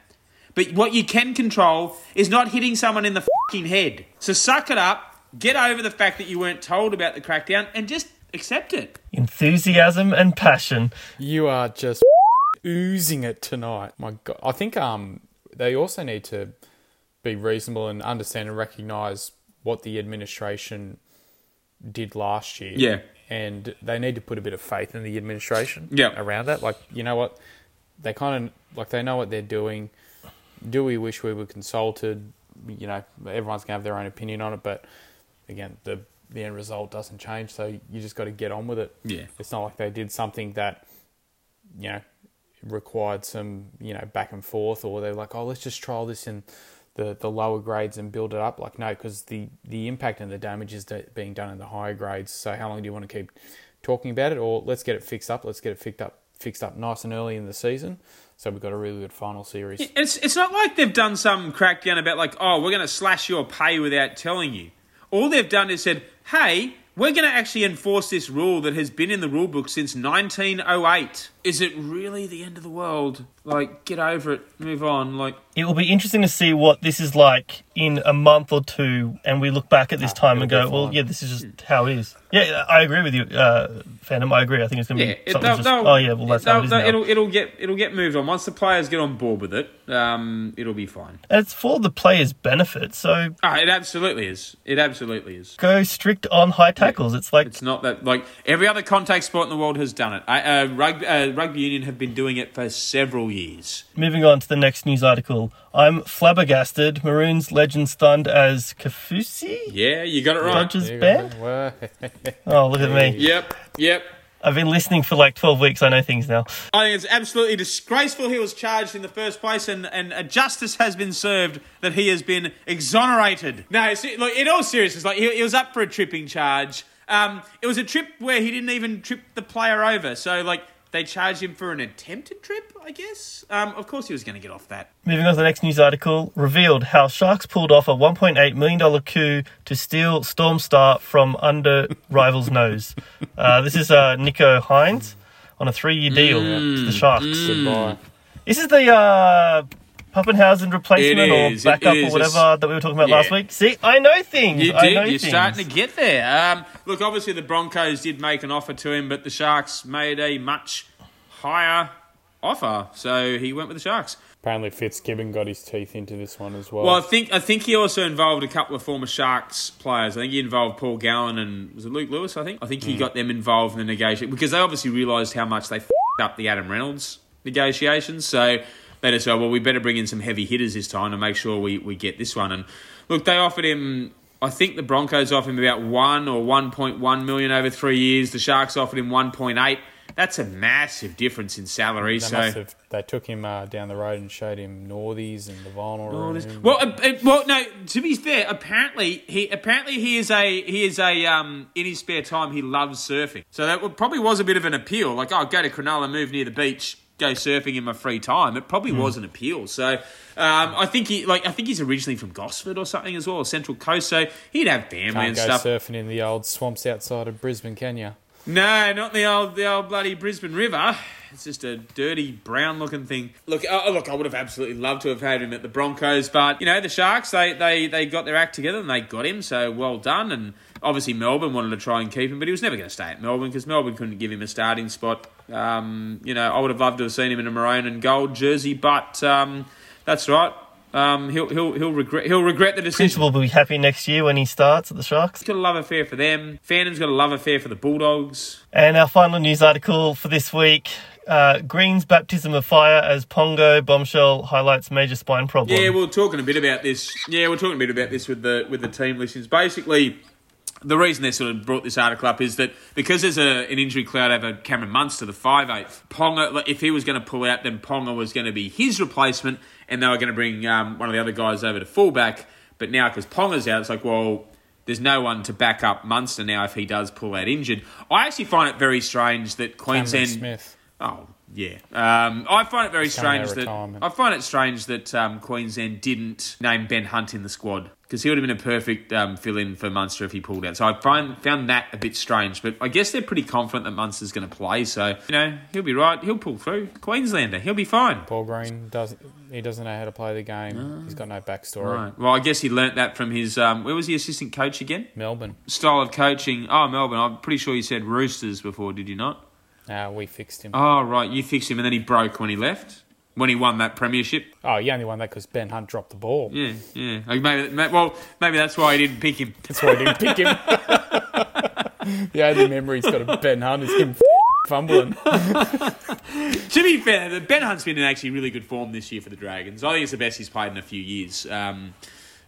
Speaker 2: But what you can control is not hitting someone in the fucking head. So suck it up, get over the fact that you weren't told about the crackdown, and just accept it.
Speaker 1: Enthusiasm and passion.
Speaker 3: You are just oozing it tonight. My God, I think um they also need to be reasonable and understand and recognise what the administration did last year.
Speaker 2: Yeah.
Speaker 3: And they need to put a bit of faith in the administration
Speaker 2: Yeah.
Speaker 3: around that. Like, you know what? They kind of, like, they know what they're doing. Do we wish we were consulted? You know, everyone's going to have their own opinion on it, but again, the, the end result doesn't change, so you just got to get on with it.
Speaker 2: Yeah.
Speaker 3: It's not like they did something that, you know, required some, you know, back and forth, or they're like, oh, let's just trial this in the, the lower grades and build it up. Like, no, because the, the impact and the damage is being done in the higher grades. So, how long do you want to keep talking about it? Or let's get it fixed up. Let's get it fixed up, fixed up nice and early in the season. So, we've got a really good final series.
Speaker 2: It's it's not like they've done some crackdown about like, oh, we're going to slash your pay without telling you. All they've done is said, hey, we're going to actually enforce this rule that has been in the rule book since 1908. Is it really the end of the world? Like, get over it, move on. Like,
Speaker 1: It will be interesting to see what this is like in a month or two, and we look back at this time and go, "Well, yeah, this is just how it is." Yeah, I agree with you, uh, Phantom. I agree. I think it's going to be
Speaker 2: yeah, it,
Speaker 1: something just, "Oh yeah, well that's how it is now."
Speaker 2: It'll it'll get it'll get moved on once the players get on board with it. Um, it'll be fine.
Speaker 1: And it's for the players' benefit. So
Speaker 2: Ah, it absolutely is. It absolutely is.
Speaker 1: go strict on high tackles. It's like
Speaker 2: It's not that like every other contact sport in the world has done it. I, uh, uh, rugby union have been doing it for several years.
Speaker 1: moving on to the next news article. I'm flabbergasted. Maroons legend stunned as Kaufusi.
Speaker 2: Yeah, you got it right.
Speaker 1: Dodgers
Speaker 3: There you
Speaker 1: band. Oh, look at me.
Speaker 2: Yep, yep.
Speaker 1: I've been listening for like 12 weeks. I know things now.
Speaker 2: I think it's absolutely disgraceful he was charged in the first place, and, and a justice has been served that he has been exonerated. No, see, look, in all seriousness, like he, he was up for a tripping charge. Um, it was a trip where he didn't even trip the player over, so like they charged him for an attempted trip, I guess. Um, of course, he was going to get off that.
Speaker 1: Moving on to the next news article. Revealed how Sharks pulled off a $1.8 million coup to steal Storm Star from under rival's nose. Uh, this is uh, Nicho Hynes on a three year deal to the Sharks.
Speaker 3: goodbye.
Speaker 1: This is the uh, Papenhuyzen replacement or backup or whatever that we were talking about
Speaker 2: Yeah.
Speaker 1: last week. See, I know things.
Speaker 2: You
Speaker 1: I
Speaker 2: did.
Speaker 1: know
Speaker 2: You're
Speaker 1: things.
Speaker 2: starting to get there. Um, look, obviously the Broncos did make an offer to him, but the Sharks made a much higher offer, so he went with the Sharks.
Speaker 3: Apparently, Fitzgibbon got his teeth into this one as well.
Speaker 2: Well, I think I think he also involved a couple of former Sharks players. I think he involved Paul Gallen and was it Luke Lewis? I think. I think he got them involved in the negotiation because they obviously realised how much they f- up the Adam Reynolds negotiations. So they decided, well, we better bring in some heavy hitters this time to make sure we, we get this one. And look, they offered him. I think the Broncos offered him about one or one point one million over three years. The Sharks offered him one point eight. That's a massive difference in salary.
Speaker 3: they
Speaker 2: so
Speaker 3: have. They took him uh, down the road and showed him Northies and the vinyl room.
Speaker 2: Well, uh, uh, well, no. To be fair, apparently he apparently he is a he is a um in his spare time he loves surfing. So that probably was a bit of an appeal. Like, oh, go to Cronulla, move near the beach, go surfing in my free time. It probably was an appeal. So um, I think he like I think he's originally from Gosford or something as well, or Central Coast. So he'd have family
Speaker 3: Can't
Speaker 2: and
Speaker 3: go
Speaker 2: stuff.
Speaker 3: surfing in the old swamps outside of Brisbane, can you?
Speaker 2: No, not the old the old bloody Brisbane River. It's just a dirty brown looking thing. Look, uh, look, I would have absolutely loved to have had him at the Broncos, but you know the Sharks they they they got their act together and they got him. So well done. And obviously Melbourne wanted to try and keep him, but he was never going to stay at Melbourne because Melbourne couldn't give him a starting spot. Um, you know, I would have loved to have seen him in a maroon and gold jersey, but um, that's right. Um, he'll he'll he'll regret he'll regret the decision.
Speaker 1: Principal will be happy next year when he starts at the Sharks.
Speaker 2: Got a love affair for them. Phantom's got a love affair for the Bulldogs.
Speaker 1: And our final news article for this week uh, Green's baptism of fire as Ponga bombshell highlights major spine problem.
Speaker 2: Yeah, we we're talking a bit about this. Yeah, we're talking a bit about this with the with the team listings. Basically, the reason they sort of brought this article up is that because there's a, an injury cloud over Cameron Munster, the five eighth Ponga. If he was going to pull out, then Ponga was going to be his replacement, and they were going to bring um, one of the other guys over to fullback. But now because Ponga's out, it's like well. There's no one to back up Munster now if he does pull out injured. I actually find it very strange that
Speaker 3: Cameron
Speaker 2: Queensland. Oh yeah, um, I find it very
Speaker 3: out
Speaker 2: strange that. I find it strange that um, Queensland didn't name Ben Hunt in the squad because he would have been a perfect um, fill-in for Munster if he pulled out. So I find found that a bit strange, but I guess they're pretty confident that Munster's going to play. So you know he'll be right. He'll pull through. Queenslander, he'll be fine.
Speaker 3: Paul Green doesn't. He doesn't know how to play the game. He's got no backstory.
Speaker 2: Right. Well, I guess he learnt that from his. Um, where was he assistant coach again?
Speaker 3: Melbourne.
Speaker 2: Style of coaching. Oh, Melbourne. I'm pretty sure you said Roosters before. Did you not?
Speaker 3: Uh, we fixed him.
Speaker 2: Oh, right. You fixed him, and then he broke when he left. when he won that premiership.
Speaker 3: Oh, he only won that because Ben Hunt dropped the ball.
Speaker 2: Yeah, yeah. Like maybe, well, maybe that's why he didn't pick him.
Speaker 3: That's why I didn't pick him. the only memory he's got of Ben Hunt is him fumbling.
Speaker 2: To be fair, Ben Hunt's been in actually really good form this year for the Dragons. I think it's the best he's played in a few years, um,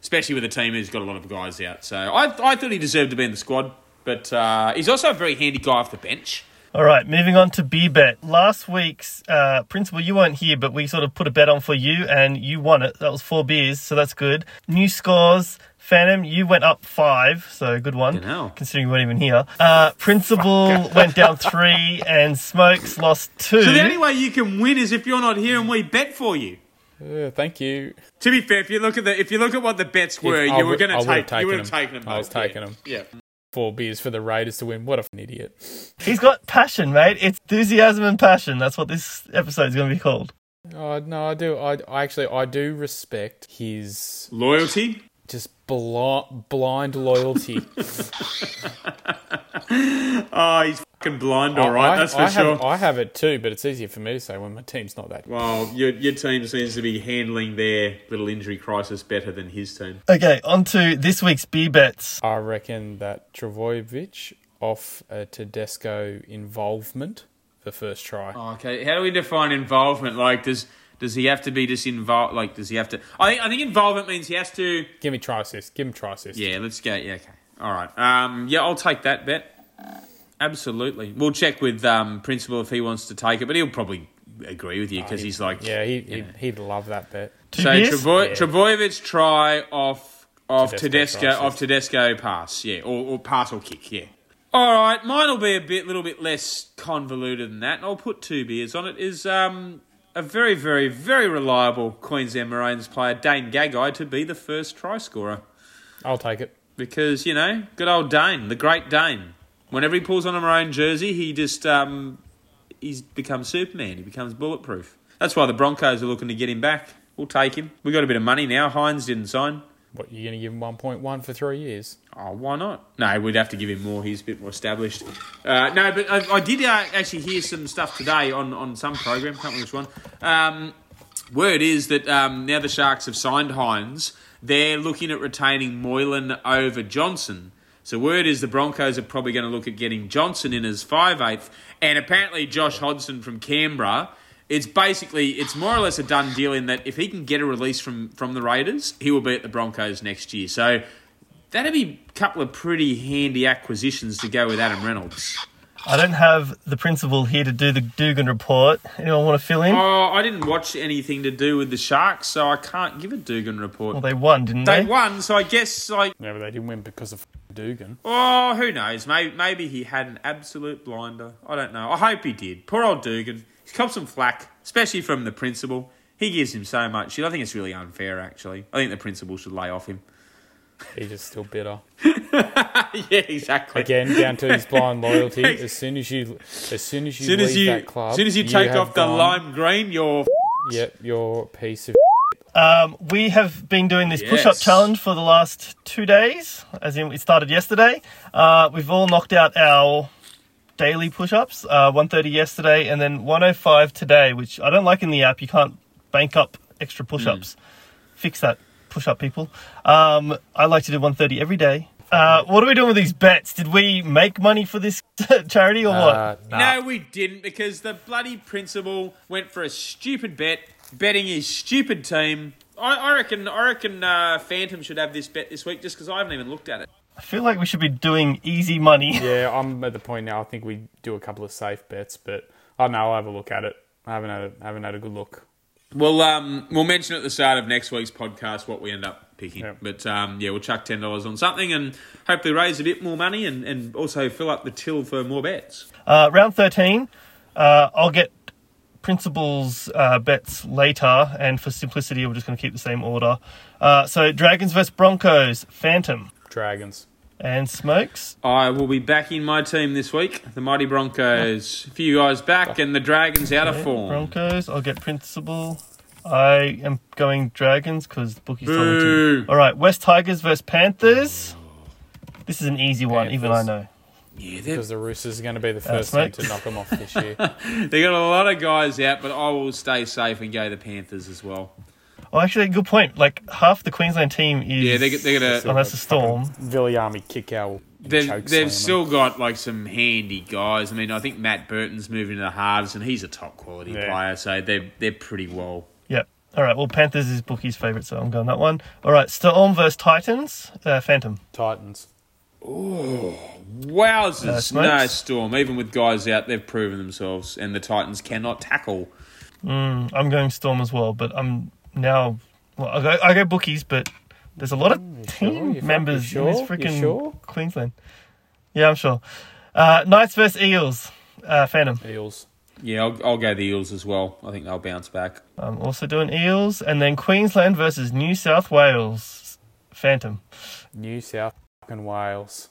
Speaker 2: especially with a team who's got a lot of guys out. So I, I thought he deserved to be in the squad, but uh, he's also a very handy guy off the bench.
Speaker 1: All right, moving on to B bet. Last week's uh, principal, you weren't here, but we sort of put a bet on for you, and you won it. That was four beers, so that's good. New scores. Phantom, you went up five, so good one.
Speaker 2: Fucking hell.
Speaker 1: Considering you weren't even here. Uh, Principal went down three, and Smokes lost two.
Speaker 2: So the only way you can win is if you're not here and we bet for you.
Speaker 3: Yeah, thank you.
Speaker 2: To be fair, if you look at the if you look at what the bets were,
Speaker 3: I
Speaker 2: you were
Speaker 3: would-
Speaker 2: going
Speaker 3: I
Speaker 2: to
Speaker 3: would've
Speaker 2: take you would have
Speaker 3: taken
Speaker 2: taken them.
Speaker 3: I was
Speaker 2: both, yeah.
Speaker 3: taking them.
Speaker 2: Yeah.
Speaker 3: Four beers for the Raiders to win. What an idiot.
Speaker 1: He's got passion, mate. It's enthusiasm and passion. That's what this episode is going to be called.
Speaker 3: Oh no, I do. I, I actually I do respect his
Speaker 2: Loyalty.
Speaker 3: Just bl- blind loyalty.
Speaker 2: Oh, he's fucking blind, all right.
Speaker 3: I,
Speaker 2: that's for
Speaker 3: I
Speaker 2: sure.
Speaker 3: Have, I have it too, but it's easier for me to say when my team's not that.
Speaker 2: well, your your team seems to be handling their little injury crisis better than his team.
Speaker 1: Okay, on to this week's B bets.
Speaker 3: I reckon that Trbojevic off a Tedesco involvement for first try.
Speaker 2: Oh, okay, how do we define involvement? Like, does does he have to be just involved? Like, does he have to? I think I think involvement means he has to.
Speaker 3: Give me try assist. Give him try assist.
Speaker 2: Yeah, let's go. Yeah, okay, all right. Um, yeah, I'll take that bet. Absolutely. We'll check with um, principal if he wants to take it, but he'll probably agree with you because he's like,
Speaker 3: Yeah, he,
Speaker 2: Yeah.
Speaker 3: He'd, he'd love that bet.
Speaker 2: So
Speaker 1: beers?
Speaker 2: Travoy-
Speaker 3: Yeah.
Speaker 2: Trbojevic try off off
Speaker 3: Tedesco
Speaker 2: Tedesco
Speaker 3: try,
Speaker 2: off Tedesco pass, yeah, or, or pass or kick, yeah. All right, mine will be a bit, little bit less convoluted than that. and I'll put two beers on it. Is um a very, very, very reliable Queensland Maroons player, Dane Gagai, to be the first try scorer
Speaker 3: I'll take it.
Speaker 2: because you know, good old Dane, the great Dane. Whenever he pulls on a maroon jersey, he just um, he's becomes Superman. He becomes bulletproof. That's why the Broncos are looking to get him back. We'll take him. We got a bit of money now. Hynes didn't sign.
Speaker 3: What you're going to give him 1.1 for three years?
Speaker 2: Oh, why not? No, we'd have to give him more. He's a bit more established. Uh, no, but I, I did uh, actually hear some stuff today on, on some program. Can't remember which one. Um, word is that um, now the Sharks have signed Hynes, they're looking at retaining Moylan over Johnson. So word is the Broncos are probably going to look at getting Johnson in as five eighth, and apparently Josh Hodgson from Canberra. It's basically it's more or less a done deal in that if he can get a release from from the Raiders, he will be at the Broncos next year. So that'd be a couple of pretty handy acquisitions to go with Adam Reynolds.
Speaker 1: I don't have the principal here to do the Dugan report. Anyone want to fill in?
Speaker 2: Oh, I didn't watch anything to do with the Sharks, so I can't give a Dugan report.
Speaker 1: Well, they won, didn't
Speaker 2: they
Speaker 1: they?
Speaker 2: won, so I guess like
Speaker 3: No, but they didn't win because of Dugan.
Speaker 2: oh, who knows? Maybe maybe he had an absolute blinder. I don't know. I hope he did. Poor old Dugan. He's copped some flack, especially from the principal. He gives him so much shit. I think it's really unfair. Actually, I think the principal should lay off him.
Speaker 3: He's just still bitter.
Speaker 2: yeah, exactly.
Speaker 3: Again, down to his blind loyalty. As soon as you, as soon as you
Speaker 2: As soon
Speaker 3: leave
Speaker 2: as you,
Speaker 3: that club,
Speaker 2: as soon as you take
Speaker 3: have
Speaker 2: off the
Speaker 3: gone-
Speaker 2: lime green, you're
Speaker 3: Yep, you're piece of.
Speaker 1: Um, we have been doing this push-up challenge for the last two days, as in it started yesterday. Uh, we've all knocked out our daily push-ups. Uh, 130 yesterday, and then 105 today, which I don't like in the app. You can't bank up extra push-ups. Fix that, push-up people. Um, I like to do 130 every day. Uh, what are we doing with these bets? Did we make money for this charity or what?
Speaker 3: Uh, nah.
Speaker 2: No, we didn't because the bloody principal went for a stupid bet, betting his stupid team. I, I reckon, I reckon, uh, Phantom should have this bet this week just because I haven't even looked at it.
Speaker 1: I feel like we should be doing easy money.
Speaker 3: Yeah, I'm at the point now. I think we do a couple of safe bets, but I don't know. I'll have a look at it. I haven't had a, haven't had a good look.
Speaker 2: We'll um, we'll mention at the start of next week's podcast what we end up picking.
Speaker 3: Yeah.
Speaker 2: But um, yeah, we'll chuck ten dollars on something and hopefully raise a bit more money and, and also fill up the till for more bets.
Speaker 1: Uh, round 13, uh, I'll get principals uh, bets later, and for simplicity, we're just going to keep the same order. Uh, so, Dragons versus Broncos, Phantom,
Speaker 3: Dragons.
Speaker 1: and Smokes.
Speaker 2: I will be backing my team this week, the Mighty Broncos. A few guys back and the Dragons out of
Speaker 1: Okay,
Speaker 2: form.
Speaker 1: Broncos, I'll get Principal. I am going Dragons because the bookies told me to. All right, West Tigers versus Panthers. This is an easy one, even I
Speaker 3: Panthers.
Speaker 1: know.
Speaker 2: Yeah, they're,
Speaker 3: because the Roosters are going to be the first team
Speaker 1: right.
Speaker 3: to knock them off this year.
Speaker 2: they got a lot of guys out, but I will stay safe and go the Panthers as well.
Speaker 1: Oh, actually, good point. Like half the Queensland team is
Speaker 2: Yeah, they're, they're gonna.
Speaker 1: unless a storm.
Speaker 3: Viliami kick out.
Speaker 2: They've, they've still got like some handy guys. I mean, I think Matt Burton's moving to the halves, and he's a top quality
Speaker 3: Yeah.
Speaker 2: player, so they're they're pretty well.
Speaker 1: Yep. All right. Well, Panthers is Bookie's favourite, so I'm going that one. All right. Storm versus Titans. Uh, Phantom.
Speaker 3: Titans.
Speaker 2: Wowzers!
Speaker 1: Uh, Smokes?
Speaker 2: no storm. Even with guys out, they've proven themselves, and the Titans cannot tackle.
Speaker 1: Mm, I'm going Storm as well, but I'm now. Well, I go, I go Bookies, but there's a lot of
Speaker 3: you
Speaker 1: team
Speaker 3: sure?
Speaker 1: Members
Speaker 3: you
Speaker 1: in this freaking
Speaker 3: sure?
Speaker 1: Queensland. Yeah, I'm sure. Uh, Knights versus Eels. Uh, Phantom.
Speaker 3: Eels.
Speaker 2: Yeah, I'll, I'll go the Eels as well. I think they'll bounce back.
Speaker 1: I'm also doing Eels, and then Queensland versus New South Wales. Phantom.
Speaker 3: New South and Wales.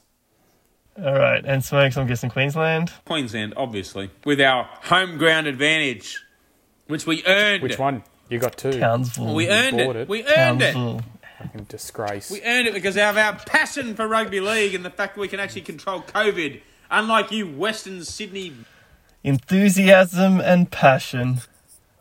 Speaker 1: All right, and Smokes. I'm guessing Queensland.
Speaker 2: Queensland, obviously, with our home ground advantage, which we earned.
Speaker 3: Which one? You got two.
Speaker 1: Townsville.
Speaker 2: We earned it.
Speaker 3: it.
Speaker 2: We earned it.
Speaker 3: Fucking disgrace.
Speaker 2: We earned it because of our passion for rugby league and the fact that we can actually control COVID, unlike you Western Sydney.
Speaker 1: Enthusiasm and passion.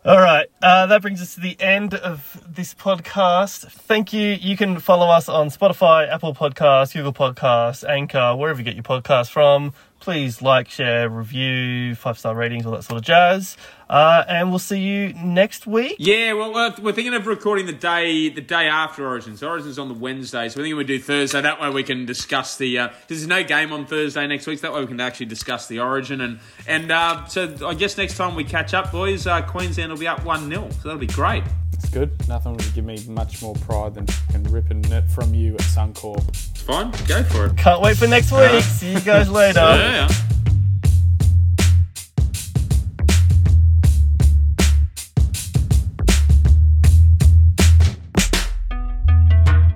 Speaker 1: All right, uh, that brings us to the end of this podcast. Thank you. You can follow us on Spotify, Apple Podcasts, Google Podcasts, Anchor, wherever you get your podcasts from. Please like, share, review, five star ratings, all that sort of jazz. Uh, and we'll see you next week.
Speaker 2: Yeah, well, we're, we're thinking of recording the day the day after Origins. Origins on the Wednesday, so we're thinking we do Thursday. That way we can discuss the. Uh, there's no game on Thursday next week, so that way we can actually discuss the Origin and and uh, so I guess next time we catch up, boys, uh, Queensland will be up one 0 so that'll be great.
Speaker 3: It's good. Nothing would give me much more pride than fucking ripping it from you at Suncorp.
Speaker 2: It's fine, go for it.
Speaker 1: Can't wait for next week. See you guys later.
Speaker 2: Yeah.